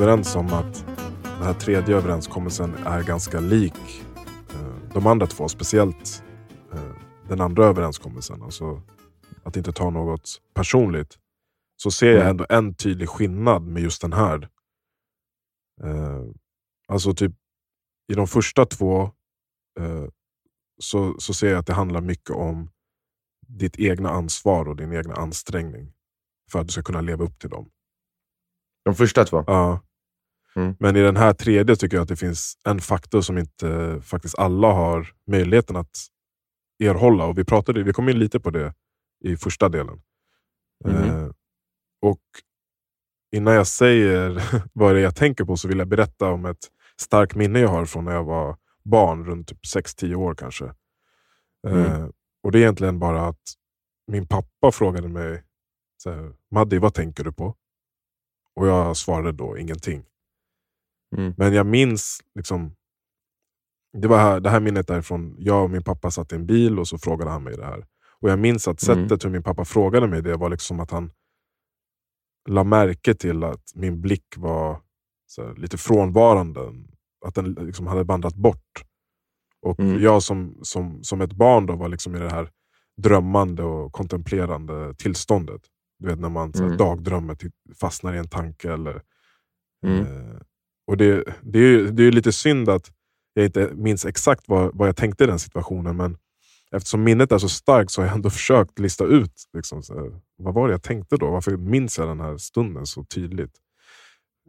överens om att den här tredje överenskommelsen är ganska lik eh, de andra två. Speciellt eh, den andra överenskommelsen. Alltså att inte ta något personligt. Så ser jag Mm. ändå en tydlig skillnad med just den här. Eh, alltså typ i de första två så, så ser jag att det handlar mycket om ditt egna ansvar och din egna ansträngning. För att du ska kunna leva upp till dem. De första två? Ja. Mm. Men i den här tredje tycker jag att det finns en faktor som inte faktiskt alla har möjligheten att erhålla. Och vi, pratade, vi kom in lite på det i första delen. Mhm. Eh, och innan jag säger vad det är jag tänker på så vill jag berätta om ett starkt minne jag har från när jag var barn, runt typ 6-10 år kanske. Eh, Mm. och det är egentligen bara att min pappa frågade mig, så här, Maddi vad tänker du på? Och jag svarade då ingenting. Mm. Men jag minns, liksom, det, var här, det här minnet är från jag och min pappa satt i en bil och så frågade han mig det här. Och jag minns att Mm. sättet hur min pappa frågade mig det var liksom att han la märke till att min blick var så här, lite frånvarande. Att den liksom hade vandrat bort. Och Mm. jag som, som, som ett barn då var liksom i det här drömmande och kontemplerande tillståndet. Du vet när man så här, Mm. dagdrömmer, till- fastnar i en tanke. Eller, Mm. eh, och det, det, är ju, det är lite synd att jag inte minns exakt vad, vad jag tänkte i den situationen. Men eftersom minnet är så starkt så har jag ändå försökt lista ut liksom, här, vad var det jag tänkte då. Varför minns jag den här stunden så tydligt?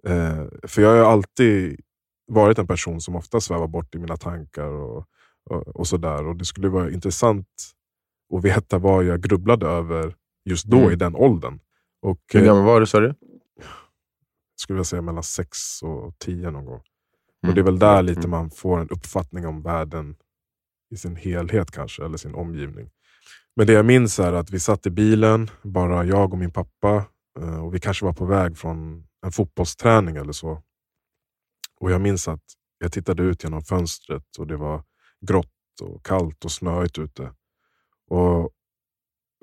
Eh, för jag har alltid varit en person som ofta svävar bort i mina tankar och, och, och sådär. Och det skulle vara intressant att veta vad jag grubblade över just då Mm. i den åldern. Och, Hur eh, gammal var du sa du? Skulle jag säga mellan 6 och 10 någon gång. Mm. Och Det är väl där lite Mm. man får en uppfattning om världen i sin helhet kanske, eller sin omgivning. Men det jag minns är att vi satt i bilen, bara jag och min pappa. eh, Och Vi kanske var på väg från en fotbollsträning eller så. Och Jag minns att jag tittade ut genom fönstret och det var grått och kallt och snöigt ute. Och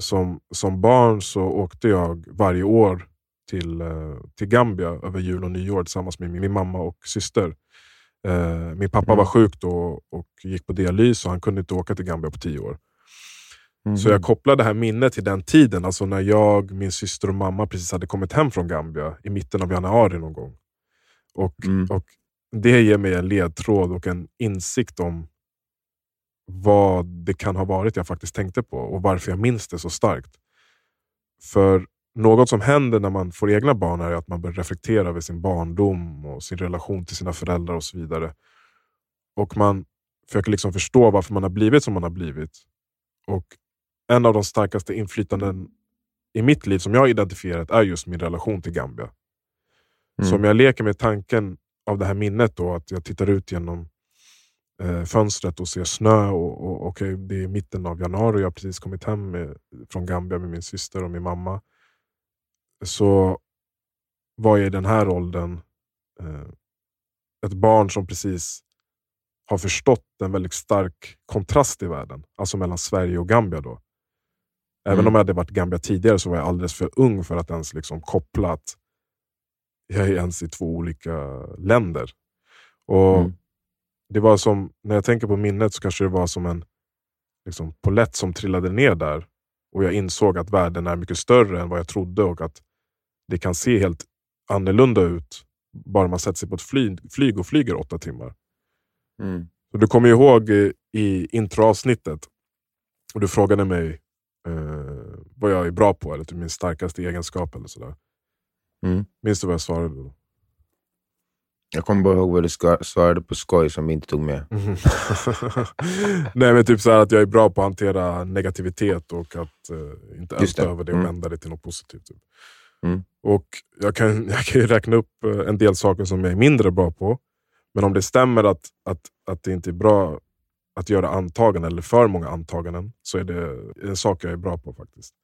som, som barn så åkte jag varje år till, eh, till Gambia över jul och nyår tillsammans med min, mamma och syster. Eh, min pappa Mm. var sjuk då och gick på dialys och han kunde inte åka till Gambia på tio år. Mhm. Så jag kopplar det här minnet till den tiden, alltså när jag, min syster och mamma precis hade kommit hem från Gambia i mitten av januari någon gång. Och, Mm. och Det ger mig en ledtråd och en insikt om vad det kan ha varit jag faktiskt tänkte på och varför jag minns det så starkt. För något som händer när man får egna barn är att man börjar reflektera över sin barndom och sin relation till sina föräldrar och så vidare. Och man försöker liksom förstå varför man har blivit som man har blivit. Och en av de starkaste inflytanden i mitt liv som jag har identifierat är just min relation till Gambia. Mm. Så om jag leker med tanken av det här minnet, då, att jag tittar ut genom eh, fönstret och ser snö. och, och okej, Det är mitten av januari och jag har precis kommit hem med, från Gambia med min syster och min mamma. Så var jag i den här åldern eh, ett barn som precis har förstått en väldigt stark kontrast i världen. Alltså mellan Sverige och Gambia. då. Även Mm. om jag hade varit Gambia tidigare så var jag alldeles för ung för att ens liksom koppla att jag är ens i två olika länder. Och Mm. det var som, När jag tänker på minnet så kanske det var som en liksom, polett som trillade ner där. Och jag insåg att världen är mycket större än vad jag trodde och att det kan se helt annorlunda ut bara man sätter sig på ett flyg, flyg och flyger åtta timmar. Mm. Så du kommer ihåg i, i introavsnittet, och du frågade mig eh, vad jag är bra på, eller typ min starkaste egenskap. eller sådär. Mm. Minns du vad jag svarade då? Jag kommer bara ihåg vad du svarade på skoj som vi inte tog med. Nej men typ så att jag är bra på att hantera negativitet och att eh, inte älta över det och Mm. vända det till något positivt. Typ. Mm. Och jag kan, jag kan ju räkna upp eh, en del saker som jag är mindre bra på. Men om det stämmer att, att, att det inte är bra att göra antaganden, eller för många antaganden, så är det en sak jag är bra på faktiskt.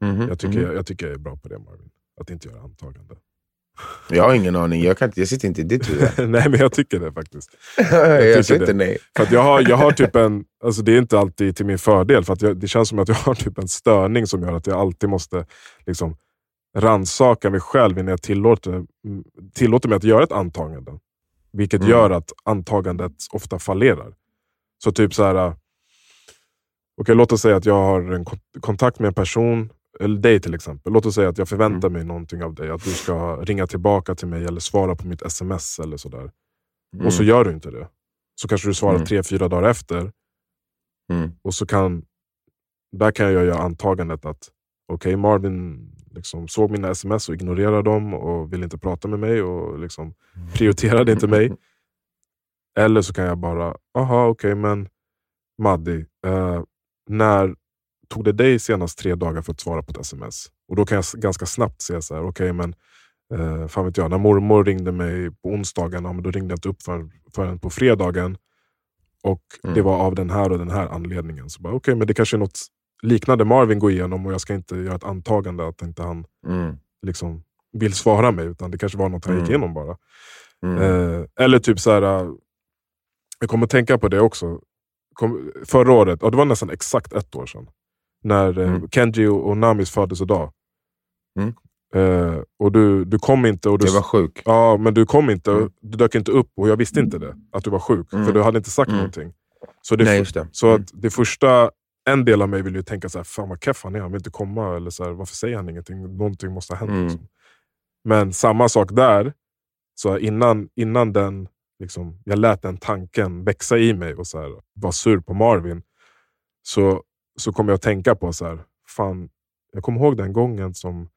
Mhm, Jag tycker, mhm. jag, jag tycker jag är bra på det Marvin. Att inte göra antaganden. jag har ingen aning. Jag, kan inte, jag sitter inte i ditt huvud. Nej men jag tycker det faktiskt. jag tycker säger inte nej. För att jag, har, jag har typ en, alltså det är inte alltid till min fördel, för att jag, det känns som att jag har typ en störning som gör att jag alltid måste liksom, rannsaka mig själv innan jag tillåter, mm, tillåter mig att göra ett antagande. Vilket Mm. gör att antagandet ofta fallerar. Så typ så här. Okej, låt oss säga att jag har en kont- kontakt med en person, eller dig till exempel. Låt oss säga att jag förväntar mig någonting av dig. Att du ska ringa tillbaka till mig eller svara på mitt sms eller sådär. Mm. Och så gör du inte det. Så kanske du svarar Mm. tre, fyra dagar efter. Mm. Och så kan, där kan jag göra antagandet att okej, Marvin liksom såg mina sms och ignorerade dem och ville inte prata med mig och liksom prioriterade inte mig. Eller så kan jag bara, aha okej men Maddi, eh, när tog det dig senast tre dagar för att svara på ett sms? Och då kan jag ganska snabbt säga så här, okej men eh, fan vet jag, när mormor ringde mig på onsdagen, ja, men då ringde jag inte upp förrän, förrän på fredagen. Och Mm. det var av den här och den här anledningen. Så bara, okej men det kanske är något liknande Marvin går igenom och jag ska inte göra ett antagande att inte han Mm. liksom vill svara mig, utan det kanske var något han gick Mm. igenom bara. Mm. Eh, eller typ så här. äh, jag kommer att tänka på det också. Kom, förra året, ja, det var nästan exakt ett år sedan. När eh, Mm. Kenji och, och Namis födelsedag. Mm. Eh, och du, du kom inte. Och du, Jag var sjuk. Ja, men du kom inte. Mm. Du dök inte upp och jag visste inte det. Att du var sjuk. Mm. För du hade inte sagt Mm. någonting. Så, det, Nej, det. så Mm. att det första, en del av mig vill ju tänka så här, fan vad keff han är, han vill inte komma. Eller så här, varför säger han ingenting? Någonting måste ha hänt. Mm. Liksom. Men samma sak där. Så innan, innan den, liksom, jag lät den tanken växa i mig och så här, var sur på Marvin. Så, så kom jag att tänka på, så här, fan, jag kommer ihåg den gången som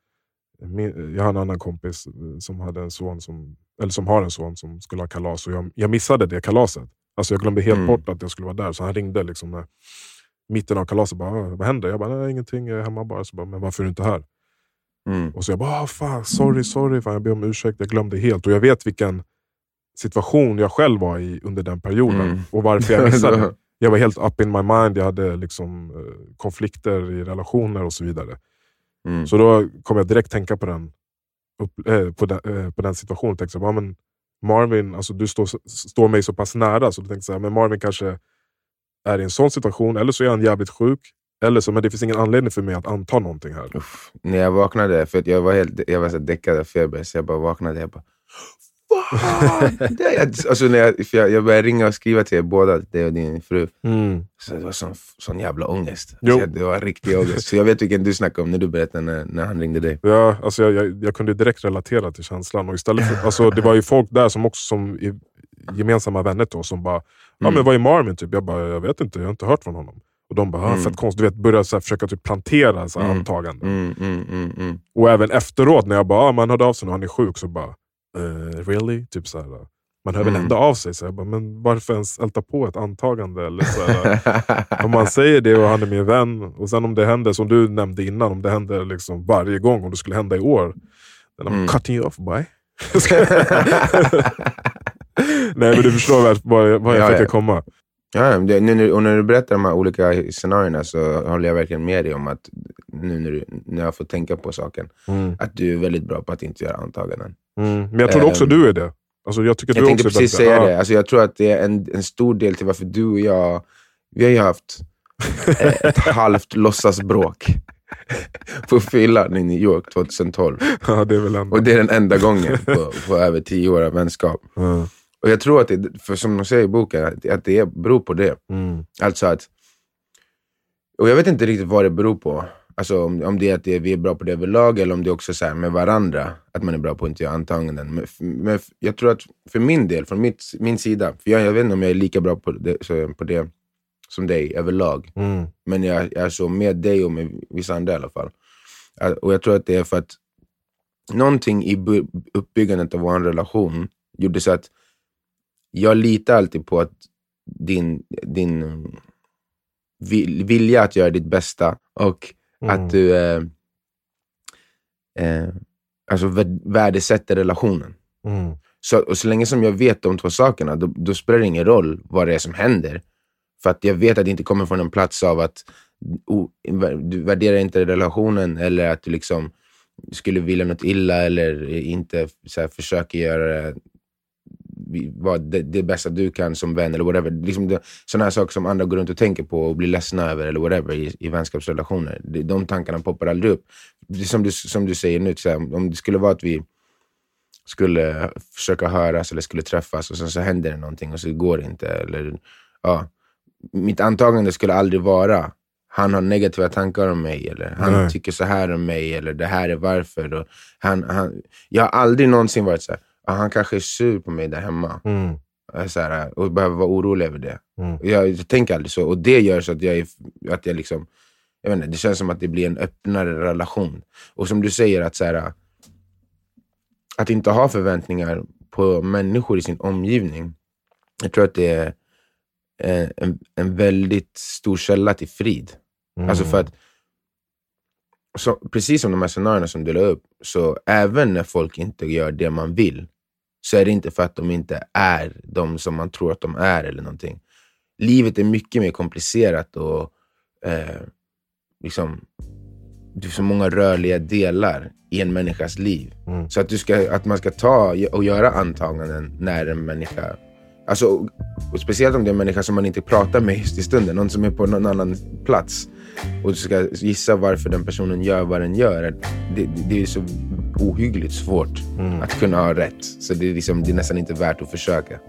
min, jag har en annan kompis eh, som, hade en son som, eller som har en son som skulle ha kalas och jag, jag missade det kalaset. Alltså jag glömde helt Mm. bort att jag skulle vara där. Så han ringde liksom när, mitten av kalaset. Bara, "Ah, vad händer? Jag bara, nej ingenting, jag är hemma bara. Så bara men varför är du inte här? Mm. Och så jag bara, ah, fan, sorry, sorry, fan, jag ber om ursäkt, jag glömde helt. Och jag vet vilken situation jag själv var i under den perioden. Mm. Och varför jag missade. jag var helt up in my mind, jag hade liksom, eh, konflikter i relationer och så vidare. Mm. Så då kom jag direkt tänka på den, upp, eh, på den, eh, på den situationen. Tänkte så, ja, men Marvin, alltså, du står, står mig så pass nära, så då tänkte jag men Marvin kanske är i en sån situation, eller så är han jävligt sjuk. Eller så, men det finns ingen anledning för mig att anta någonting här. Uff. När jag vaknade, för att jag var helt jag var så däckad av feber, så jag bara vaknade jag bara! Det alltså när jag, jag, jag började ringa och skriva till er båda, dig och din fru. Så det var sån, sån jävla ångest. Alltså, det var riktig ångest. Så jag vet vilken du snackade om när du berättade när, när han ringde dig. Ja, alltså jag, jag, jag kunde direkt relatera till känslan. Och istället för, alltså, det var ju folk där som också som i, gemensamma vänner till oss som bara, ja Mm. men vad är Marvin? Typ. Jag bara, jag vet inte, jag har inte hört från honom. Och de bara, ah, Mm. fett konstigt. Du vet, började så här, försöka typ plantera så här, Mm. antaganden. Mm, mm, mm, mm. Och även efteråt när jag bara, ah, man hörde av sig när han är sjuk, så bara, eh, really? Typ så här, man hör väl Mm. ändå av sig. Så jag bara, men varför ens älta på ett antagande? Eller så om man säger det och han är min vän, och sen om det händer, som du nämnde innan, om det händer liksom varje gång, om det skulle hända i år, then I'm Mm. cutting you off boy. Nej men du förstår vad jag, vad jag Ja, försöker komma. Ja, det, nu, och när du berättar de här olika scenarierna så håller jag verkligen med dig om att nu när, du, när jag får tänka på saken, att du är väldigt bra på att inte göra antaganden. Mm. Men jag tror också Ehm, du är det. Alltså, jag tycker Jag du tänkte också precis säga det. Alltså, jag tror att det är en, en stor del till varför du och jag, vi har ju haft eh, ett halvt låtsasbråk på fyllan i New York 2012. Ja, det är väl ändå... Och det är den enda gången på, på över tio år av vänskap. Ja. Och jag tror att det, för som de säger i boken, att, att det är- beror på det. Mm. Alltså att, och jag vet inte riktigt vad det beror på. Alltså om, om det är att det, vi är bra på det överlag eller om det är också så här med varandra, att man är bra på att inte göra antaganden. Men, men jag tror att för min del, från mitt, min sida, för jag, jag vet inte om jag är lika bra på det, så, på det som dig överlag, Mm. men jag, jag är så med dig och med vissa andra i alla fall. Och jag tror att det är för att någonting i uppbyggandet av vår relation gjorde så att jag litar alltid på att din, din vil- vilja att göra ditt bästa och Mm. att du eh, eh, alltså vär- värdesätter relationen. Mm. Så, och så länge som jag vet de två sakerna, då, då spelar det ingen roll vad det är som händer. För att jag vet att det inte kommer från en plats av att o, du värderar inte relationen eller att du liksom skulle vilja något illa eller inte så här, försöker göra det vara det, det bästa du kan som vän eller whatever. Liksom sådana här saker som andra går runt och tänker på och blir ledsna över eller whatever i, i vänskapsrelationer. Det, de tankarna poppar aldrig upp. Som, du, som du säger nu, här, om det skulle vara att vi skulle försöka höras eller skulle träffas och sen så händer det någonting och så går det inte. Eller, ja, mitt antagande skulle aldrig vara han har negativa tankar om mig, eller han Nej. tycker så här om mig, eller det här är varför. Och han, han, jag har aldrig någonsin varit så här, han kanske är sur på mig där hemma. Mm. Så här, och behöver vara orolig över det. Mm. Jag, jag, tänker aldrig så. Och det gör så att jag, är, att jag liksom, jag vet inte, det känns som att det blir en öppnare relation. Och som du säger, att, så här, att inte ha förväntningar på människor i sin omgivning. Jag tror att det är en, en väldigt stor källa till frid. Mm. Alltså för att, så, precis som de här scenarierna som du la upp, så även när folk inte gör det man vill, så är det inte för att de inte är de som man tror att de är eller någonting. Livet är mycket mer komplicerat och eh, liksom, det är så många rörliga delar i en människas liv. Mm. Så att, du ska, att man ska ta och göra antaganden när en människa Alltså, speciellt om det är en människa som man inte pratar med just i stunden, någon som är på någon annan plats och du ska gissa varför den personen gör vad den gör. Det, det är så ohyggligt svårt mm. att kunna ha rätt. Så det är, liksom, det är nästan inte värt att försöka.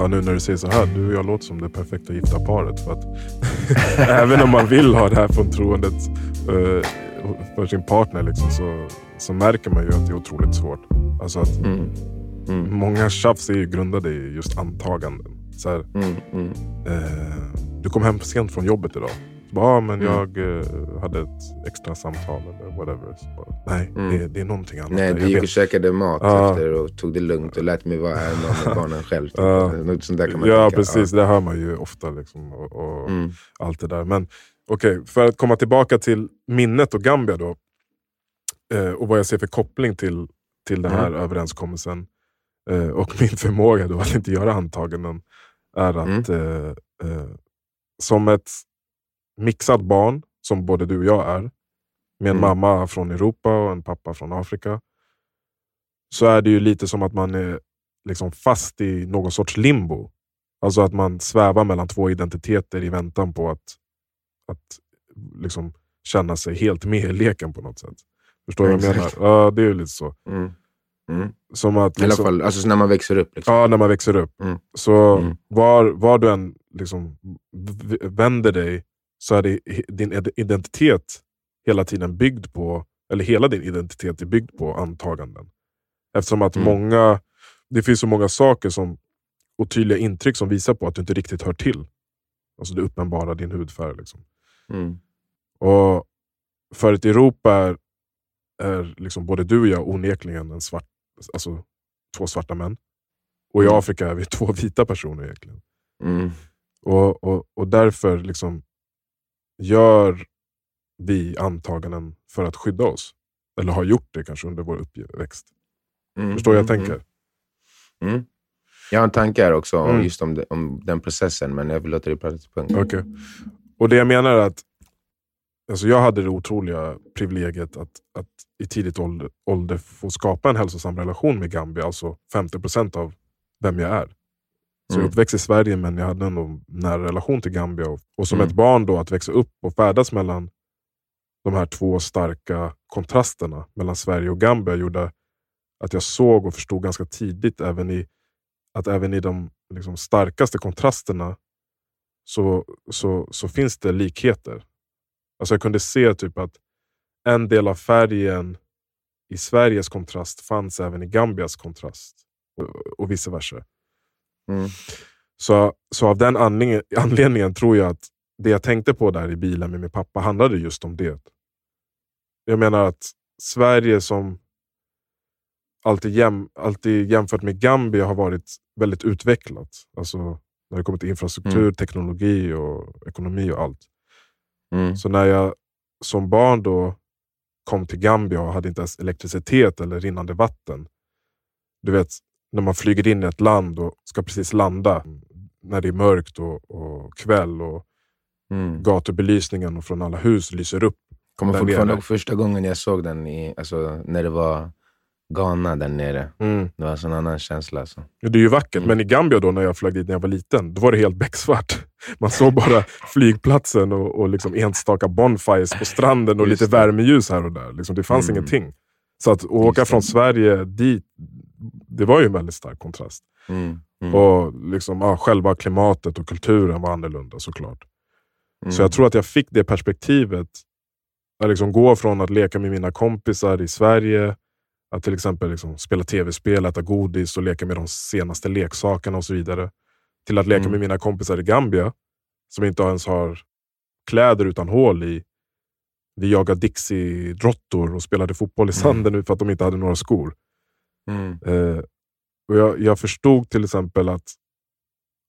Ja, nu när du säger så här, du och jag låter som det perfekta gifta paret. För att även om man vill ha det här förtroendet uh, för sin partner liksom, så, så märker man ju att det är otroligt svårt. Alltså att mm. Mm. Många tjafs är ju grundade i just antaganden. Så här, mm. Uh, du kom hem sent från jobbet idag. Ja, men mm. jag uh, hade ett extra samtal eller whatever. Bara, nej, mm. det, det, är någonting annat. Nej, du gick och käkade mat uh. efter och tog det lugnt och lät mig vara här med barnen själv. Uh. Något sånt där kan man ja, tänka. precis. Det hör man ju ofta. Liksom, och, och mm. allt det där. Men okej, okay, för att komma tillbaka till minnet och Gambia då. Eh, och vad jag ser för koppling till, till den här mm. överenskommelsen. Eh, och min förmåga då att inte göra antaganden. Är att mm. eh, eh som ett mixat barn, som både du och jag är, med en mm. mamma från Europa och en pappa från Afrika, så är det ju lite som att man är liksom fast i någon sorts limbo. Alltså att man svävar mellan två identiteter i väntan på att, att liksom känna sig helt med i leken på något sätt. Förstår du vad jag menar? Ja, det är ju lite så. Mm. Mm. Som att, liksom, I alla liksom- fall alltså när man växer upp. Liksom. Ja, när man växer upp. Mm. Så mm. Var, var du än liksom vänder dig så är det, din identitet hela tiden byggd på, eller hela din identitet är byggd på antaganden. Eftersom att mm. många, det finns så många saker som, och tydliga intryck som visar på att du inte riktigt hör till. Alltså det uppenbara din hudfärg. Liksom. Mm. Och För ett Europa är, är liksom både du och jag onekligen en svart, alltså, två svarta män. Och i mm. Afrika är vi två vita personer egentligen. Mm. Och, och, och därför liksom gör vi antaganden för att skydda oss. Eller har gjort det kanske under vår uppväxt. Mm, Förstår jag mm, tänker? Mm. mm. Jag har en tanke här också mm. just om, det, om den processen, men jag vill låta dig prata till punkt. Okay. Och det jag menar är att alltså jag hade det otroliga privilegiet att, att i tidigt ålder, ålder få skapa en hälsosam relation med Gambia, alltså 50% av vem jag är. Så jag är mm. uppväxt i Sverige men jag hade en nära relation till Gambia. Och, och som mm. ett barn då att växa upp och färdas mellan de här två starka kontrasterna mellan Sverige och Gambia gjorde att jag såg och förstod ganska tidigt även i, att även i de liksom, starkaste kontrasterna så, så, så finns det likheter. Alltså jag kunde se typ att en del av färgen i Sveriges kontrast fanns även i Gambias kontrast och, och vice versa. Mm. Så, så av den anledningen, anledningen tror jag att det jag tänkte på där i bilen med min pappa handlade just om det. Jag menar att Sverige som alltid, jäm, alltid jämfört med Gambia har varit väldigt utvecklat. Alltså när det kommer till infrastruktur, mm. teknologi och ekonomi och allt. Mm. Så när jag som barn då kom till Gambia och hade inte ens elektricitet eller rinnande vatten. Du vet, när man flyger in i ett land och ska precis landa, när det är mörkt och, och kväll och Mm. gatubelysningen och från alla hus lyser upp. Kommer fortfarande ihåg första gången jag såg den, i, alltså, när det var Ghana där nere. Det var en sån annan känsla. Alltså. Det är ju vackert, Mm. men i Gambia då när jag flög dit när jag var liten, då var det helt becksvart. Man såg bara flygplatsen och, och liksom enstaka bonfires på stranden och Just lite det. värmeljus här och där. Liksom, det fanns Mm. ingenting. Så att åka det. från Sverige dit, det var ju en väldigt stark kontrast. Mm. Mm. Och liksom, ja, själva klimatet och kulturen var annorlunda såklart. Mm. Så jag tror att jag fick det perspektivet. Att liksom gå från att leka med mina kompisar i Sverige, att till exempel liksom spela tv-spel, äta godis och leka med de senaste leksakerna och så vidare. Till att leka Mm. med mina kompisar i Gambia, som inte ens har kläder utan hål i. Vi jagade Dixie-råttor och spelade fotboll i sanden nu för att de inte hade några skor. Mm. Eh, och jag, jag förstod till exempel att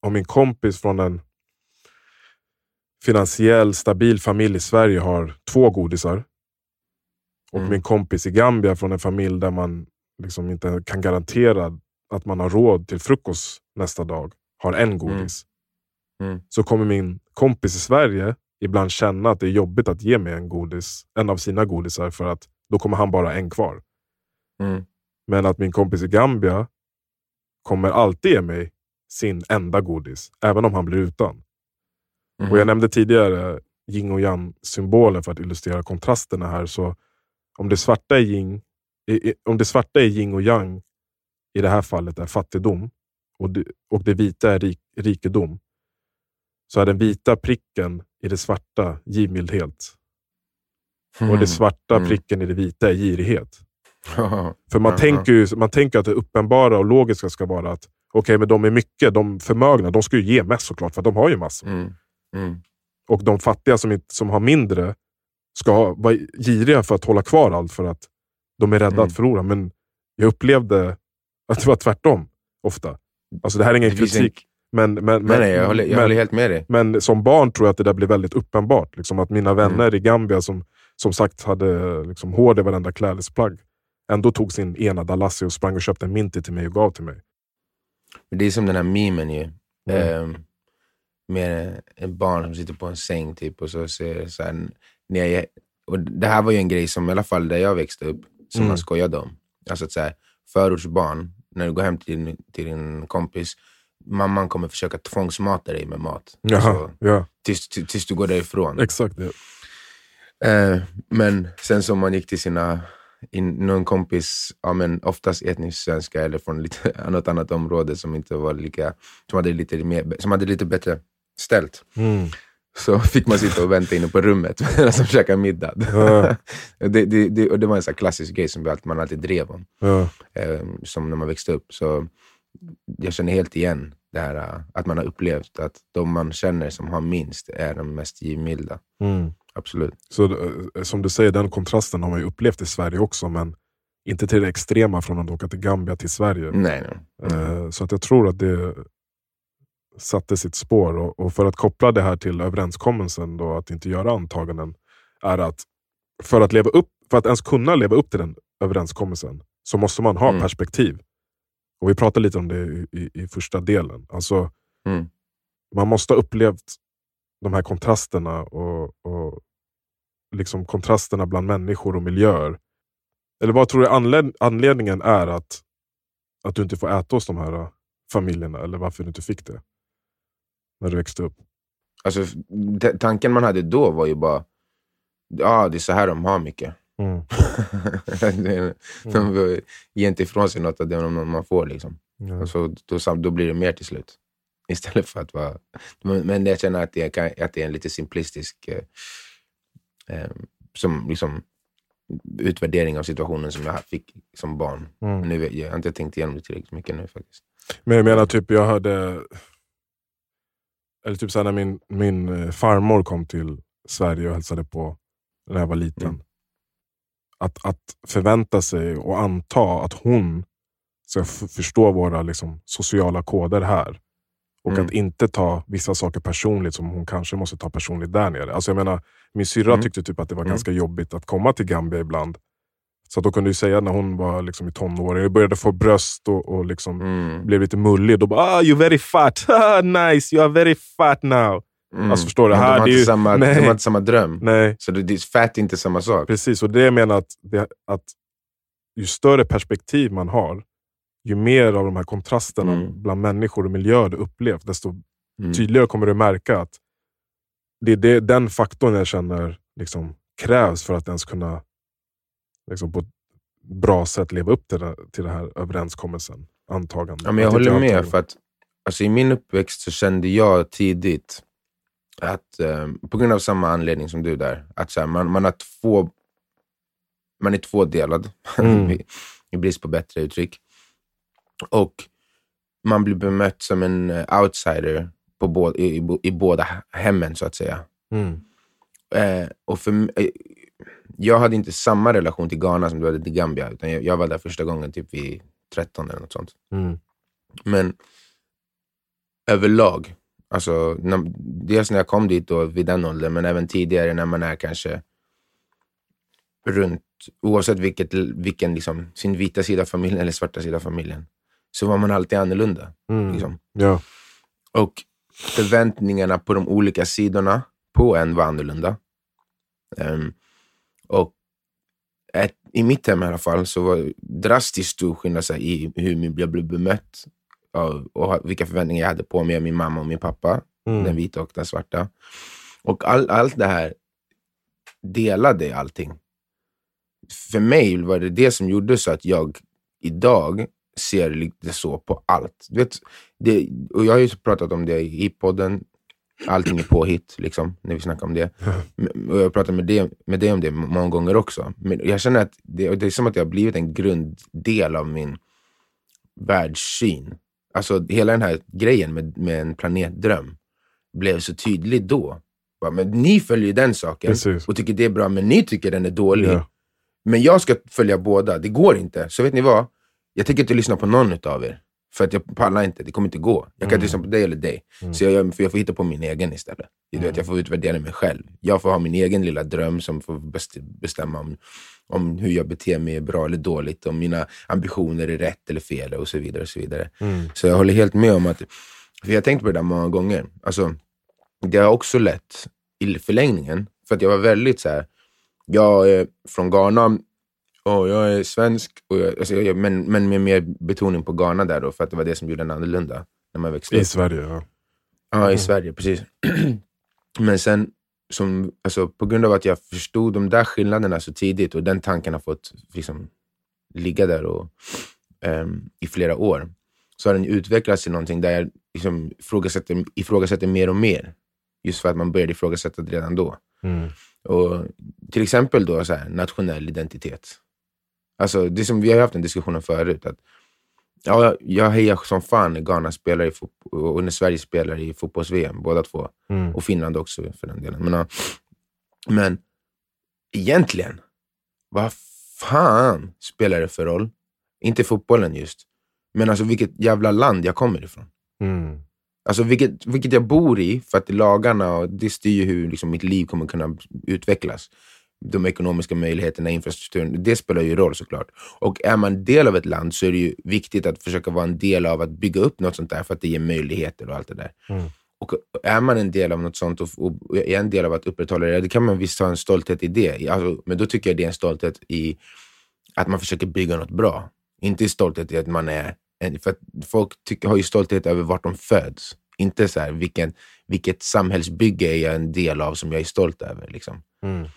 om min kompis från en finansiell stabil familj i Sverige har två godisar och Mm. min kompis i Gambia från en familj där man liksom inte kan garantera att man har råd till frukost nästa dag har en godis. Mm. Så kommer min kompis i Sverige ibland känna att det är jobbigt att ge mig en godis, en av sina godisar för att då kommer han bara ha en kvar. Mm. Men att min kompis i Gambia kommer alltid ge mig sin enda godis, även om han blir utan. Mm. Och Jag nämnde tidigare yin och yang symbolen för att illustrera kontrasterna här. Så om det svarta är yin, om det svarta är yin och yang, i det här fallet är fattigdom, och det, och det vita är rik, rikedom, så är den vita pricken i det svarta givmildhet. Och det svarta Mm. pricken i det vita är girighet. För man, tänker ju, man tänker att det uppenbara och logiska ska vara att okej, men de är mycket, de förmögna, de ska ju ge mest såklart, för de har ju massor. Mm. Mm. Och de fattiga som, inte, som har mindre ska vara giriga för att hålla kvar allt för att de är rädda Mm. att förlora. Men jag upplevde att det var tvärtom ofta. Alltså det här är ingen kritik. Men, men, men, Nej, nej, jag håller, jag men, håller helt med dig. men som barn tror jag att det där blev väldigt uppenbart. Liksom att mina Mm. vänner i Gambia som som sagt hade liksom hår i varenda klädesplagg ändå tog sin ena Dalassi och sprang och köpte en Minty till mig och gav till mig. Men Det är som den här memen ju. Mm. Ehm, med en barn som sitter på en säng typ och så ser så här, när jag, och Det här var ju en grej som i alla fall där jag växte upp, som Mm. man skojade om. Alltså att så här, förortsbarn, när du går hem till din, till din kompis, mamman kommer försöka tvångsmata dig med mat. Jaha, Alltså, ja, tills, tills, du går därifrån. exakt det. Eh, men sen som man gick till sina, in, någon kompis, ja, men oftast etnisk svenska eller från lite, något annat område som inte var lika, som hade lite, mer, som hade lite bättre ställt. Mm. Så fick man sitta och vänta inne på rummet medan de käkade middag. Ja. det, det, det, och det var en sån klassisk grej som man alltid drev om, Ja. eh, som när man växte upp. Så jag känner helt igen det här eh, att man har upplevt att de man känner som har minst är de mest givmilda. Mm. Absolut. Så eh, som du säger, den kontrasten har man ju upplevt i Sverige också, men inte till det extrema från att åka till Gambia till Sverige. Nej, nej. Eh, Så att jag tror att det satte sitt spår. Och, och för att koppla det här till överenskommelsen, då, att inte göra antaganden, är att för att, leva upp, för att ens kunna leva upp till den överenskommelsen så måste man ha Mm. perspektiv. Och Vi pratade lite om det i, i, i första delen. Alltså, Mm. Man måste ha upplevt de här kontrasterna och, och liksom kontrasterna bland människor och miljöer. Eller vad tror du anled anledningen är att, att du inte får äta hos de här äh, familjerna? Eller varför du inte fick det? När du växte upp. Alltså, tanken man hade då var ju bara, ja det är så här de har mycket. Mm. Det- de ger inte ifrån sig något av det man får. Liksom. Ja. Och så, då, då blir det mer till slut. Istället för att vara... Men, jag känner att det, kan, att det är en lite simplistisk eh, eh, som, liksom, utvärdering av situationen som jag fick som barn. Mm. Nu, jag, har inte tänkt igenom det tillräckligt mycket nu faktiskt. Men jag menar, typ jag hörde... Eller typ såhär när min, min eh, farmor kom till Sverige och hälsade på när jag var liten. Mm. Att, att förvänta sig och anta att hon ska förstå våra liksom, sociala koder här. Och Mm. att inte ta vissa saker personligt som hon kanske måste ta personligt där nere. Alltså jag menar, min syrra Mm. tyckte typ att det var Mm. ganska jobbigt att komma till Gambia ibland. Så att då kunde jag säga när hon var liksom i tonåren, jag började få bröst och, och liksom Mm. blev lite mullig. Då bara ah, “you're very fat, Ah, nice, you are very fat now”. Mm. Alltså, förstår du? Men Här, de, har det ju- samma, nej. de har inte samma dröm. Nej, Så det, det, fat är inte samma sak. precis. Och det jag menar att, det, att ju större perspektiv man har, ju mer av de här kontrasterna Mm. bland människor och miljöer du upplevt, desto Mm. tydligare kommer du märka att det är det, den faktorn jag känner liksom, krävs för att ens kunna liksom, på ett bra sätt leva upp till, det, till den här överenskommelsen. Antagandet. Ja, men jag Att håller med. för att alltså, I min uppväxt så kände jag tidigt, att eh, på grund av samma anledning som du där, att så här, man, man, har två, man är tvådelad, Mm. i brist på bättre uttryck. Och man blir bemött som en eh, outsider på bå, i, i, i båda hemmen, så att säga. Mm. Eh, och för, eh, jag hade inte samma relation till Ghana som du hade till Gambia. Utan jag, jag var där första gången typ vid 13 eller något sånt. Mm. Men överlag, alltså, när, dels när jag kom dit då vid den åldern, men även tidigare när man är kanske runt, oavsett vilket, vilken liksom, sin vita sida av familjen eller svarta sida av familjen, så var man alltid annorlunda. Mm. Liksom. Ja. Och förväntningarna på de olika sidorna på en var annorlunda. Ehm, och ett, i mitt hem i alla fall så var det drastiskt stor skillnad här, i hur jag blev bemött av, och vilka förväntningar jag hade på mig min mamma och min pappa, Mm. den vita och den svarta. Och all, allt det här delade allting. För mig var det det som gjorde så att jag idag ser lite så på allt. Du vet, det, och jag har ju pratat om det i podden, allting är påhitt, liksom, när vi snackar om det. Och jag har pratat med, det, med dig om det många gånger också. Men jag känner att det, det är som att det har blivit en grunddel av min världssyn. Alltså hela den här grejen med, med en planetdröm blev så tydlig då. Bara, Men ni följer ju den saken Precis. och tycker det är bra, men ni tycker den är dålig. Ja. Men jag ska följa båda. Det går inte. Så vet ni vad? Jag tänker inte lyssna på någon av er. För att jag pallar inte. Det kommer inte gå. Jag kan Mm. inte lyssna på dig eller dig. Mm. Så jag, för jag får hitta på min egen istället. Du vet, jag får utvärdera mig själv. Jag får ha min egen lilla dröm som får best- bestämma om, om hur jag beter mig är bra eller dåligt. Om mina ambitioner är rätt eller fel och så vidare. Och så vidare. Mm. Så jag håller helt med om att, för jag har tänkt på det där många gånger. Alltså, det har också lett i förlängningen, för att jag var väldigt så här. jag är från Ghana och jag är svensk, och jag, alltså jag, men, men med mer betoning på Ghana där då, för att det var det som gjorde den annorlunda när man växte I upp. Sverige, ja. Ja, i Mhm. Sverige, precis. Men sen, som, alltså, på grund av att jag förstod de där skillnaderna så tidigt och den tanken har fått liksom, ligga där och, ehm, i flera år, så har den utvecklats till någonting där jag liksom, ifrågasätter, ifrågasätter mer och mer. Just för att man började ifrågasätta det redan då. Mm. Och, till exempel då så här, nationell identitet. Alltså, det som, vi har haft en diskussion förut. Att, ja, jag- hejar som fan när Ghana spelar i och när Sverige spelar i fotbolls-VM, båda två. Mm. Och Finland också för den delen. Men, ja, men egentligen, vad fan spelar det för roll? Inte fotbollen just, men alltså vilket jävla land jag kommer ifrån. Mm. Alltså vilket, vilket jag bor i, för att lagarna och det styr hur liksom, mitt liv kommer kunna utvecklas. De ekonomiska möjligheterna, infrastrukturen, det spelar ju roll såklart. Och är man del av ett land så är det ju viktigt att försöka vara en del av att bygga upp något sånt där för att det ger möjligheter och allt det där. Mm. Och är man en del av något sånt och, och är en del av att upprätthålla det, då kan man visst ha en stolthet i det. Alltså, men då tycker jag det är en stolthet i att man försöker bygga något bra. Inte stolthet i att man är... För folk tycker, har ju stolthet över vart de föds. Inte så här, vilken, vilket samhällsbygge är jag en del av som jag är stolt över. Liksom. Mm.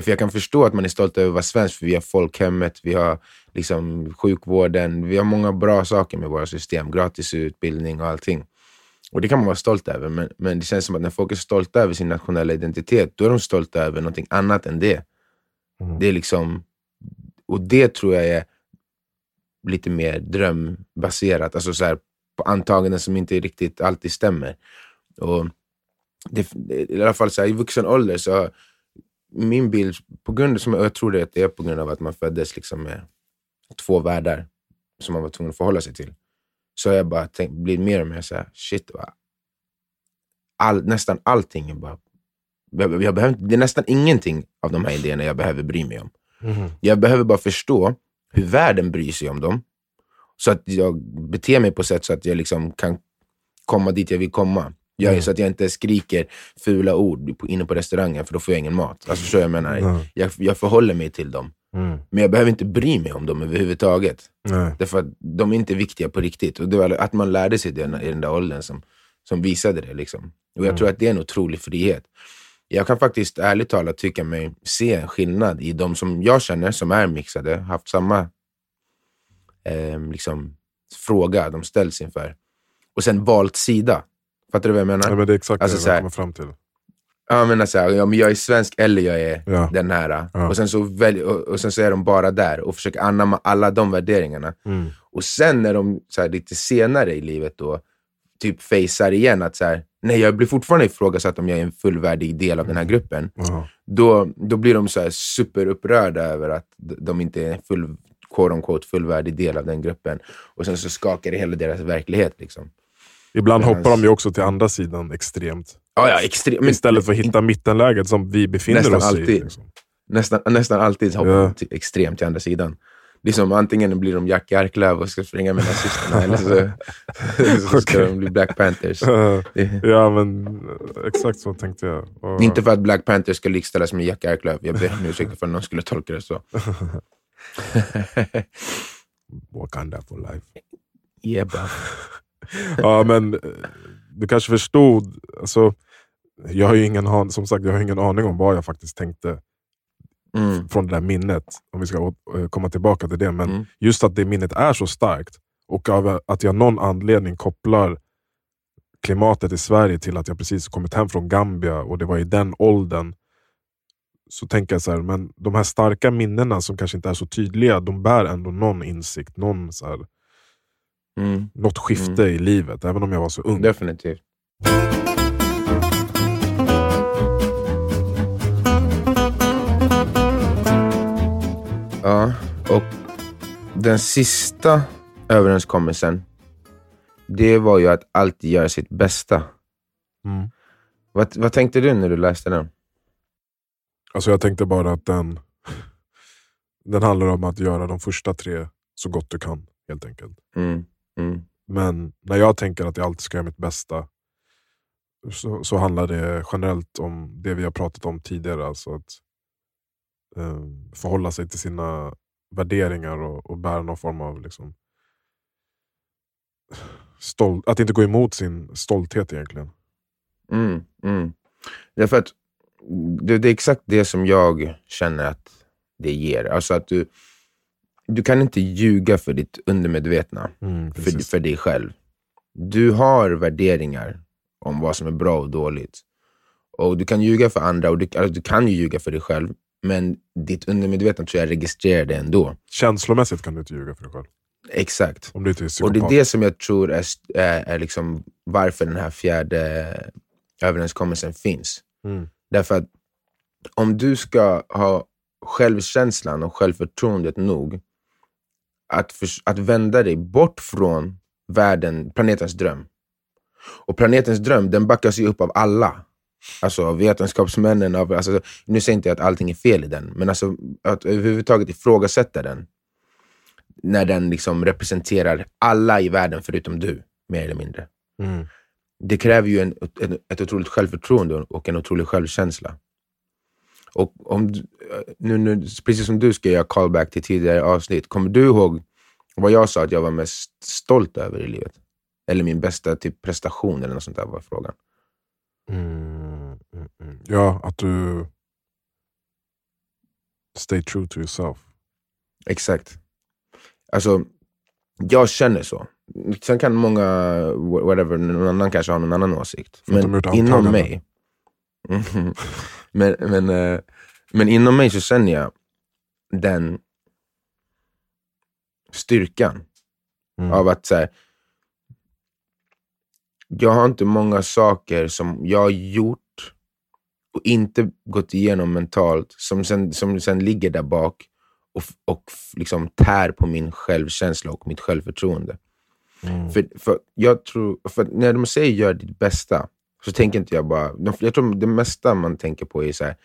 För jag kan förstå att man är stolt över att vara svensk, för vi har folkhemmet, vi har liksom sjukvården, vi har många bra saker med våra system, gratis utbildning och allting. Och det kan man vara stolt över, men, men det känns som att när folk är stolta över sin nationella identitet, då är de stolta över någonting annat än det. Mm. Det är liksom, och det tror jag är lite mer drömbaserat, alltså så här, på antaganden som inte riktigt alltid stämmer. Och det, I alla fall så här, i vuxen ålder så min bild, på grund som jag tror det, är på grund av att man föddes liksom med två världar som man var tvungen att förhålla sig till, så har jag bara tänkt, blivit mer och mer så här, shit, va? All, nästan allting är bara... Jag, jag behöver, det är nästan ingenting av de här idéerna jag behöver bry mig om. Mhm. Jag behöver bara förstå hur världen bryr sig om dem. Så att jag beter mig på sätt så att jag liksom kan komma dit jag vill komma. Jag, Mm. Så att jag inte skriker fula ord på- inne på restaurangen, för då får jag ingen mat. Alltså, så jag menar. Mm. Jag, jag förhåller mig till dem. Mm. Men jag behöver inte bry mig om dem överhuvudtaget. Nej. Därför att de är inte viktiga på riktigt. Och det var att man lärde sig det i den där åldern som, som visade det. Liksom. Och jag tror att det är en otrolig frihet. Jag kan faktiskt ärligt talat tycka mig se en skillnad i de som jag känner som är mixade, haft samma eh, liksom, fråga de ställs inför. Och sen valt sida. Fattar du vad jag menar? Ja, men det är exakt Alltså, det jag kommer fram till. Ja, men alltså, ja, men jag är svensk eller jag är Ja. den här. Ja. Och, sen så välj, och, och sen så är de bara där och försöker anamma alla de värderingarna. Mm. Och sen när de så här, lite senare i livet då typ facear igen att så här, nej, jag blir fortfarande ifrågasatt om jag är en fullvärdig del av den här gruppen. Ja. Då, då blir de så här superupprörda över att de inte är en full, quote unquote, fullvärdig del av den gruppen. Och sen så skakar det hela deras verklighet. Liksom. Ibland hoppar de ju också till andra sidan extremt. Ja, ja, extremt. Istället för att hitta mittenläget som vi befinner Nästan oss i. alltid. Liksom. nästan, nästan alltid hoppar Ja. de till, extremt till andra sidan. Det är som antingen blir de Jack Arklöv och ska springa med nazisterna, eller så, så ska Okej. de bli Black Panthers. Ja, men eh, exakt så tänkte jag. Och, Inte för att Black Panther ska likställas med Jack Arklöv. Jag ber om ursäkt för att någon skulle tolka det så. Wakanda for life. yeah, bro. Ja, men eh, du kanske förstod. Alltså, jag har ju ingen, an- som sagt, jag har ingen aning om vad jag faktiskt tänkte Mm. från det där minnet. Om vi ska eh, komma tillbaka till det. Men Mm. just att det minnet är så starkt och av att jag av någon anledning kopplar klimatet i Sverige till att jag precis kommit hem från Gambia och det var i den åldern. Så tänker jag så här, men de här starka minnena som kanske inte är så tydliga, de bär ändå någon insikt, någon så här, Mm. något skifte i livet, även om jag var så ung. Definitivt. Ja, och den sista överenskommelsen, det var ju att alltid göra sitt bästa. Mm. Vad, vad tänkte du när du läste den? Alltså jag tänkte bara att den, den handlar om att göra de första tre så gott du kan, helt enkelt. Mm. Mm. Men när jag tänker att jag alltid ska göra mitt bästa, så, så handlar det generellt om det vi har pratat om tidigare. Alltså att eh, förhålla sig till sina värderingar och, och bära någon form av liksom, stol- att inte gå emot sin stolthet egentligen. Mm, mm. Därför att det, det är exakt det som jag känner att det ger. Alltså att du, du kan inte ljuga för ditt undermedvetna, Mm, för, för dig själv. Du har värderingar om vad som är bra och dåligt. Och Du kan ljuga för andra, och du, alltså, du kan ju ljuga för dig själv, men ditt undermedvetna tror jag registrerar det ändå. Känslomässigt kan du inte ljuga för dig själv. Exakt. Om du inte är Och det är det som jag tror är, är, är liksom varför den här fjärde överenskommelsen finns. Mm. Därför att om du ska ha självkänslan och självförtroendet nog att, förs- att vända dig bort från världen, planetens dröm. Och planetens dröm den backas ju upp av alla. Alltså av vetenskapsmännen. Av, alltså, nu säger inte jag att allting är fel i den, men alltså, att överhuvudtaget ifrågasätta den. När den liksom representerar alla i världen förutom du, mer eller mindre Mm. det kräver ju en, ett, ett otroligt självförtroende och en otrolig självkänsla. Och om, du- nu, nu, precis som du ska göra callback till tidigare avsnitt, kommer du ihåg vad jag sa att jag var mest stolt över i livet? Eller min bästa typ prestation eller något sånt där var frågan. Mm, mm, mm. Ja, att du stay true to yourself. Exakt. Alltså, jag känner så. Sen kan många, whatever, någon annan kanske har någon annan åsikt. Men inom mig. men, men, eh, men inom mig så känner jag den styrkan Mm. av att så här, jag har inte många saker som jag har gjort och inte gått igenom mentalt som sen, som sen ligger där bak och, och liksom tär på min självkänsla och mitt självförtroende. Mm. För, för jag tror, för när de säger gör ditt bästa, så tänker inte jag bara... Jag tror det mesta man tänker på är så här,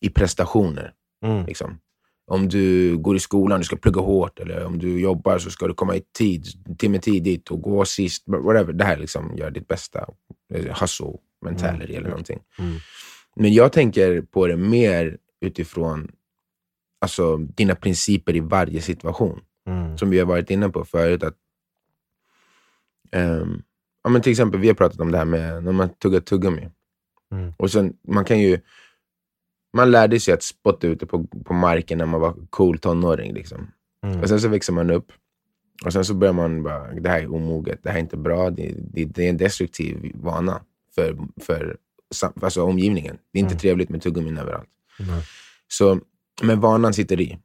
i prestationer. Mm. Liksom. Om du går i skolan, du ska plugga hårt. Eller om du jobbar så ska du komma i tid, timme tidigt och gå sist. Whatever. Det här liksom gör ditt bästa. Hustle mentality Mm. eller någonting. Mm. Men jag tänker på det mer utifrån alltså, dina principer i varje situation. Mm. Som vi har varit inne på förut. Att, ehm, ja, men till exempel, vi har pratat om det här med när man tuggar tuggummi. Mm. Och sen, man kan ju... Man lärde sig att spotta ute på, på marken när man var cool tonåring. Liksom. Mm. Och sen så växer man upp. Och sen så börjar man bara, det här är omoget, det här är inte bra. Det, det, det är en destruktiv vana för, för sam- alltså omgivningen. Det är inte Mm. trevligt med tuggummin överallt. Nej. Så, men vanan sitter i.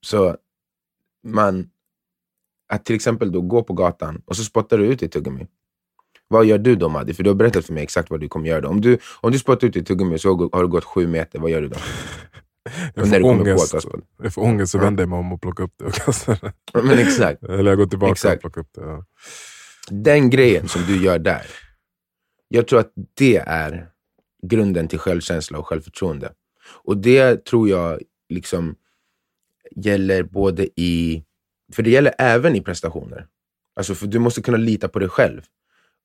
Så man, att till exempel då gå på gatan och så spottar du ut i tuggummi. Vad gör du då Maddi? För du har berättat för mig exakt vad du kommer göra då. Om du, om du spottar ut i tuggummi så har du gått sju meter, vad gör du då? Jag får ångest, jag får ångest så vänder jag mig om och plockar upp det och kastar det. Men exakt. Eller jag går tillbaka Exakt. och plockar upp det. Ja. Den grejen som du gör där, jag tror att det är grunden till självkänsla och självförtroende. Och det tror jag liksom gäller både i... För det gäller även i prestationer. Alltså för du måste kunna lita på dig själv.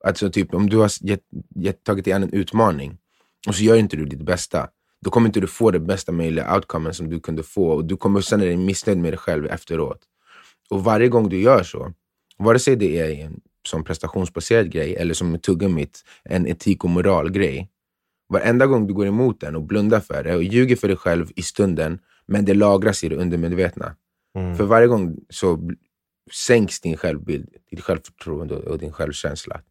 Alltså typ om du har gett, gett, tagit dig an en utmaning och så gör inte du ditt bästa, då kommer inte du få det bästa möjliga outcomen som du kunde få och du kommer känna dig missnöjd med dig själv efteråt. Och varje gång du gör så, vare sig det är en som prestationsbaserad grej eller som tuggummit, en etik och moralgrej. Varenda gång du går emot den och blundar för det och ljuger för dig själv i stunden, men det lagras i det undermedvetna. Mm. För varje gång så sänks din självbild, ditt självförtroende och din självkänsla.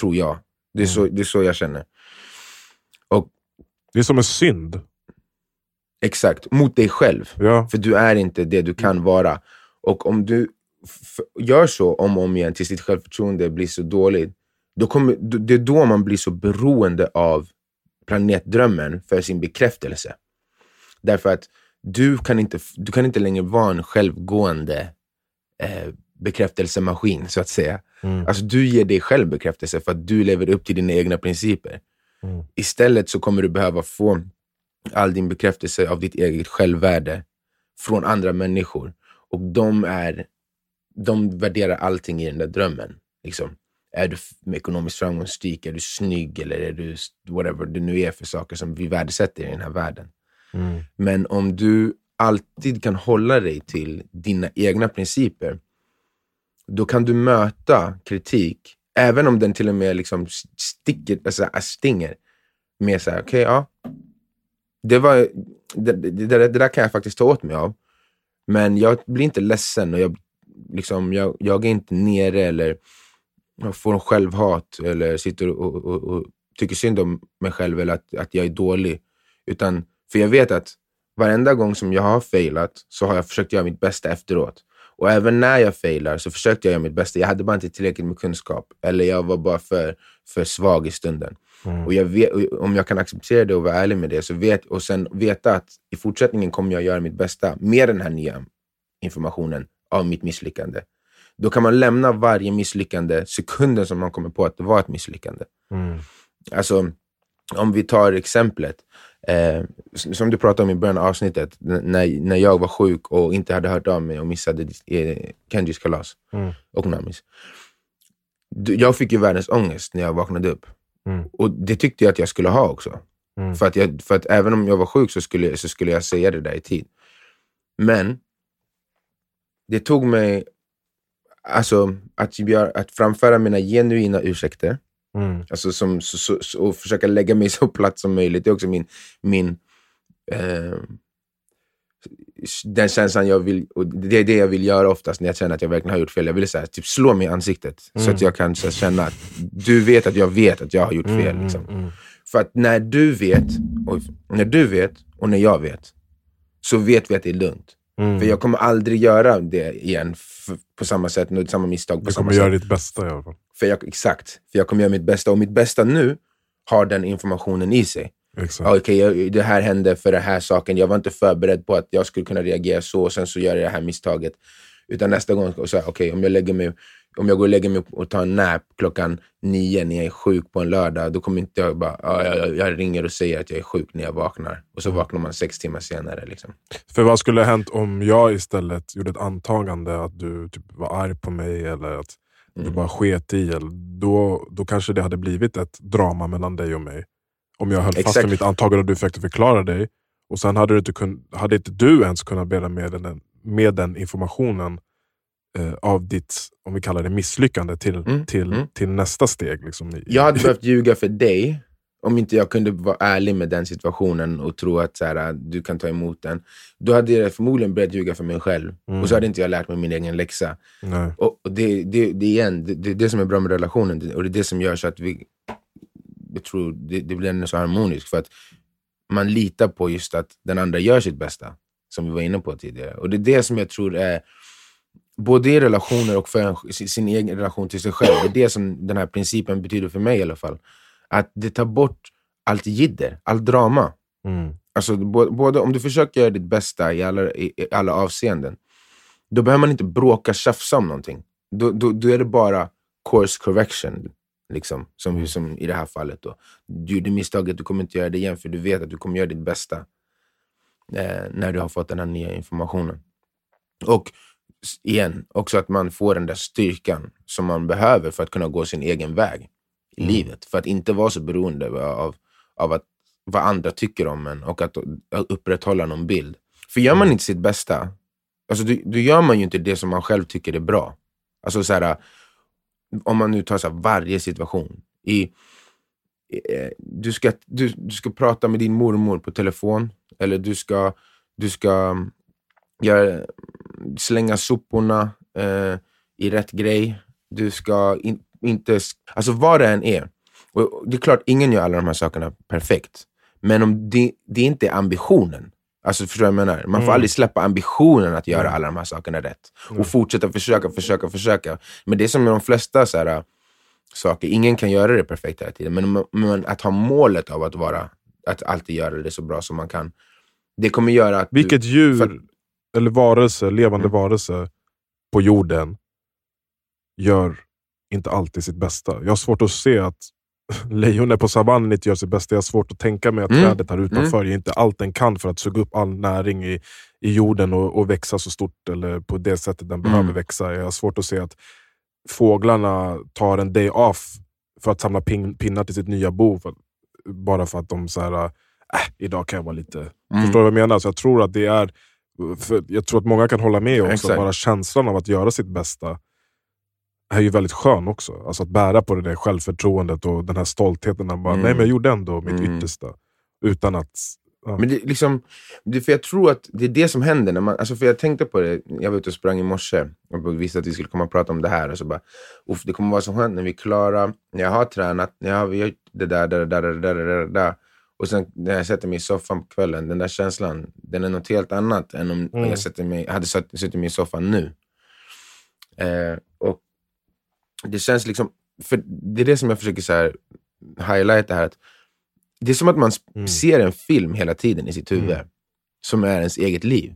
Tror jag. Det är, så, det är så jag känner. Och Det är som en synd. exakt, mot dig själv. Ja. För du är inte det du kan vara. Och om du gör så om och om igen tills ditt självförtroende blir så dåligt, då kommer, det är då man blir så beroende av planetdrömmen för sin bekräftelse. Därför att du kan inte, du kan inte längre vara en självgående eh, bekräftelsemaskin, så att säga. Mm. Alltså du ger dig själv bekräftelse för att du lever upp till dina egna principer. Mm. Istället så kommer du behöva få all din bekräftelse av ditt eget självvärde från andra människor. Och de, är, de värderar allting i den där drömmen. Liksom. Är du ekonomiskt framgångsrik? Är du snygg? Eller är du whatever det nu är för saker som vi värdesätter i den här världen. Mm. Men om du alltid kan hålla dig till dina egna principer, då kan du möta kritik, även om den till och med liksom sticker, alltså äh, stinger, med så här, okej, ja. Det, var, det, det, det, det där kan jag faktiskt ta åt mig av. Men jag blir inte ledsen och jag, liksom, jag, jag är inte nere eller får en självhat eller sitter och, och, och tycker synd om mig själv eller att, att jag är dålig. Utan, för jag vet att varenda gång som jag har failat så har jag försökt göra mitt bästa efteråt. Och även när jag failar så försökte jag göra mitt bästa. Jag hade bara inte tillräckligt med kunskap. Eller jag var bara för, för svag i stunden. Mm. Och jag vet, och om jag kan acceptera det och vara ärlig med det så vet, och sen veta att i fortsättningen kommer jag göra mitt bästa med den här nya informationen av mitt misslyckande. Då kan man lämna varje misslyckande sekunden som man kommer på att det var ett misslyckande. Mm. Alltså, om vi tar exemplet, eh, som du pratade om i början av avsnittet, när, när jag var sjuk och inte hade hört av mig och missade eh, Kenjis kalas Mm. och Namis. Jag fick ju världens ångest när jag vaknade upp. Mm. Och det tyckte jag att jag skulle ha också. Mm. För, att jag, för att även om jag var sjuk så skulle, så skulle jag säga det där i tid. Men det tog mig alltså, att, göra, att framföra mina genuina ursäkter Mm. Alltså som, så, så, så, och försöka lägga mig så platt som möjligt. Det är också min, min eh, den känslan jag vill, och det är det jag vill göra oftast när jag känner att jag verkligen har gjort fel. Jag vill så här, typ slå mig i ansiktet så Mm. att jag kan så här, känna att du vet att jag vet att jag har gjort fel. Mm, Liksom. mm, mm. För att när du vet, och, när du vet och när jag vet, så vet vi att det är lugnt. Mm. För jag kommer aldrig göra det igen på samma sätt, nå- samma misstag på Du samma kommer sätt. göra ditt bästa i alla fall. För jag, exakt, för jag kommer göra mitt bästa. Och mitt bästa nu har den informationen i sig. Exakt. Ja, Okej, det här hände för den här saken. Jag var inte förberedd på att jag skulle kunna reagera så och sen så gör jag det här misstaget. Utan nästa gång, okej, om jag lägger mig om jag går och lägger mig och tar en nap klockan nio när jag är sjuk på en lördag, då kommer inte jag bara, ja, jag, jag ringer och säger att jag är sjuk när jag vaknar. Och så vaknar man sex timmar senare. Liksom. För vad skulle ha hänt om jag istället gjorde ett antagande att du typ var arg på mig eller att du bara sket i? Eller, då, då kanske det hade blivit ett drama mellan dig och mig. Om jag höll fast Exakt. vid mitt antagande och du försökte förklara dig. Och sen hade, du inte kun, hade inte du ens kunnat bära med den, med den informationen av ditt, om vi kallar det misslyckande, till, Mm, till, mm. till nästa steg. Liksom, Jag hade behövt ljuga för dig om inte jag kunde vara ärlig med den situationen och tro att så här, du kan ta emot den. Då hade jag förmodligen börjat ljuga för mig själv. Mm. Och så hade inte jag lärt mig min egen läxa. Nej. Och det, det, det, igen, det, det är det som är bra med relationen och det är det som gör så att vi jag tror det, det blir så harmoniskt. För att man litar på just att den andra gör sitt bästa, som vi var inne på tidigare. Och det är det som jag tror är, både i relationer och för en, sin, egen relation till sig själv, det är det som den här principen betyder för mig i alla fall. Att det tar bort allt jidder, allt drama. Mm. Alltså, både om du försöker göra ditt bästa i alla, i, alla avseenden, då behöver man inte bråka, tjafsa om någonting. Då, då, då är det bara course correction, liksom, som, som i det här fallet. Då. Du gjorde misstaget, du kommer inte göra det igen, för du vet att du kommer göra ditt bästa eh, när du har fått den här nya informationen. Och igen, också att man får den där styrkan som man behöver för att kunna gå sin egen väg i Mm. livet. För att inte vara så beroende av, av att, vad andra tycker om en och att upprätthålla någon bild. För gör man inte sitt bästa, alltså då, då gör man ju inte det som man själv tycker är bra. Alltså så här, om man nu tar så här, varje situation. I, eh, du, ska, du, du ska prata med din mormor på telefon, eller du ska, du ska mm, göra, slänga soporna eh, i rätt grej. Du ska in, inte... Alltså vad det än är. Och det är klart, ingen gör alla de här sakerna perfekt. Men om det, det inte är ambitionen. Alltså förstår du vad jag menar? Man får Mm. aldrig släppa ambitionen att göra alla de här sakerna rätt. Mm. Och fortsätta försöka, försöka, försöka. Men det är som med de flesta så här, saker. Ingen kan göra det perfekt hela tiden. Men, men att ha målet av att vara, att alltid göra det så bra som man kan. Det kommer göra att... du- Vilket djur, för- eller varelse, levande Mm. varelse på jorden gör inte alltid sitt bästa. Jag har svårt att se att lejonet på savannen inte gör sitt bästa. Jag har svårt att tänka mig att Mm. trädet här utanför gör inte allt den kan för att suga upp all näring i, i jorden och, och växa så stort eller på det sättet den behöver växa. Jag har svårt att se att fåglarna tar en day off för att samla pin, pinnar till sitt nya bo. För, bara för att de så här, äh, idag kan jag vara lite... Mm. Förstår du vad jag menar? Så jag tror att det är... För jag tror att många kan hålla med också. Exakt. Bara känslan av att göra sitt bästa är ju väldigt skön också. Alltså att bära på det där självförtroendet och den här stoltheten. Att bara, Mm. Nej men jag gjorde ändå mitt Mm. yttersta. Utan att... Ja. Men det, liksom, det, för jag tror att det är det som händer. När man, alltså för jag tänkte på det, jag var ute och sprang i morse och visste att vi skulle komma och prata om det här. Och så bara, det kommer vara så skönt när vi är klara, när jag har tränat, när jag har gjort det där, där, det där, det där, det där. Och sen när jag sätter mig i soffan på kvällen, den där känslan, den är något helt annat än om Mm. jag sätter mig, hade suttit mig i soffan nu. Eh, och det känns liksom, för det är det som jag försöker så här, highlighta här. Att det är som att man Mm. ser en film hela tiden i sitt huvud, Mm. som är ens eget liv.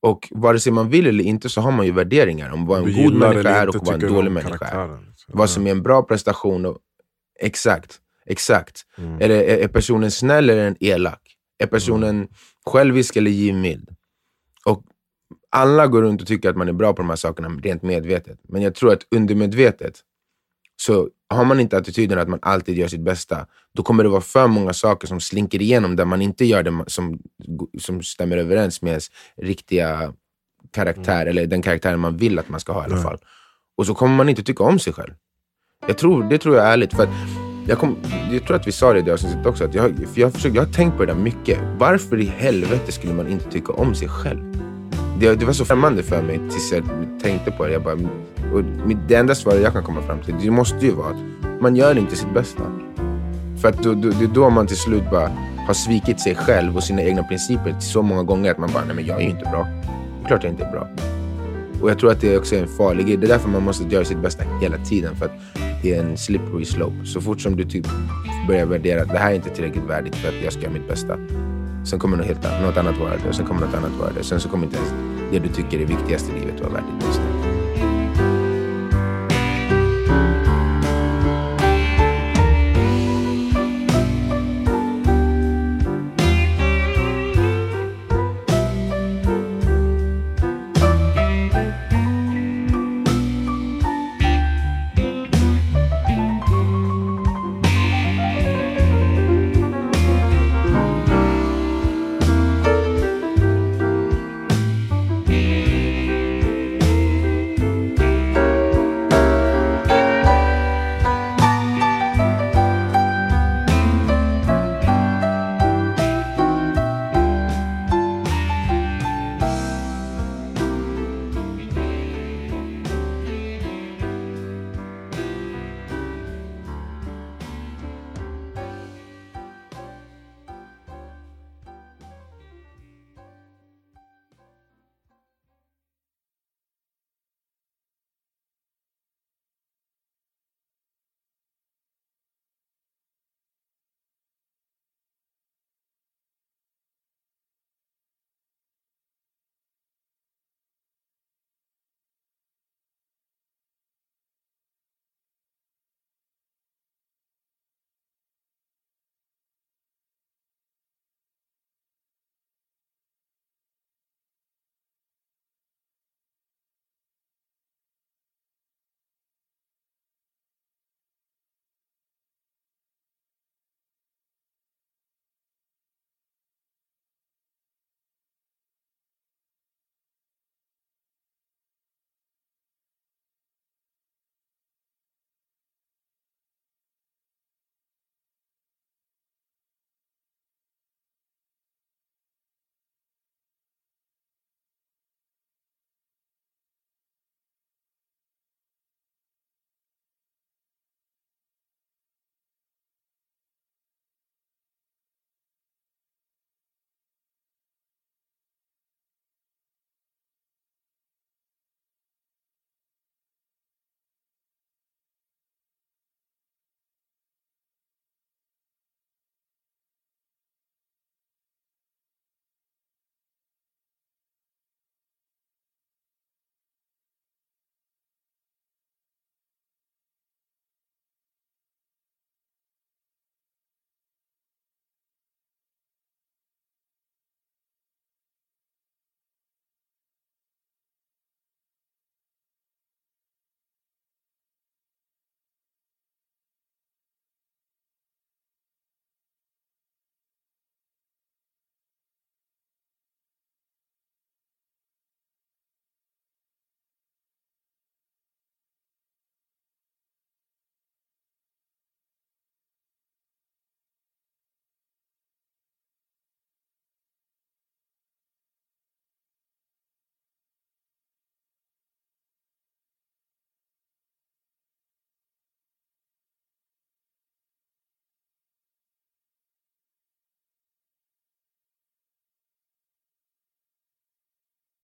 Och vare sig man vill eller inte så har man ju värderingar om vad en Du god människa är och vad en dålig människa är. Vad som är en bra prestation. Och, exakt, exakt. Mm. Är, det, är, personen snäll eller är den elak? Är personen självisk eller givmild? Och alla går runt och tycker att man är bra på de här sakerna rent medvetet. Men jag tror att undermedvetet, så har man inte attityden att man alltid gör sitt bästa, då kommer det vara för många saker som slinker igenom där man inte gör det som, som stämmer överens med ens riktiga karaktär, eller den karaktären man vill att man ska ha i alla fall. Och så kommer man inte tycka om sig själv. Jag tror, det tror jag är ärligt. För att jag, kom, jag tror att vi sa det i det avsnittet också. Att jag, för jag, försökt, jag har tänkt på det där mycket. Varför i helvete skulle man inte tycka om sig själv? Det, det var så främmande för mig tills jag tänkte på det. Jag bara, och det enda svaret jag kan komma fram till, det måste ju vara att man gör inte sitt bästa. För att då, då, det är då man till slut bara har svikit sig själv och sina egna principer så många gånger att man bara, nej men jag är ju inte bra. Det är klart jag inte är bra. Och jag tror att det också är en farlig grej. Det är därför man måste göra sitt bästa hela tiden. För att det är en slippery slope. Så fort som du typ börjar värdera att det här är inte tillräckligt värdigt för att jag ska göra mitt bästa. Sen kommer något, helt, annat- något annat vara det. Och sen kommer något annat vara det. Sen så kommer inte ens det du tycker är viktigast i livet vara värdigt just nu.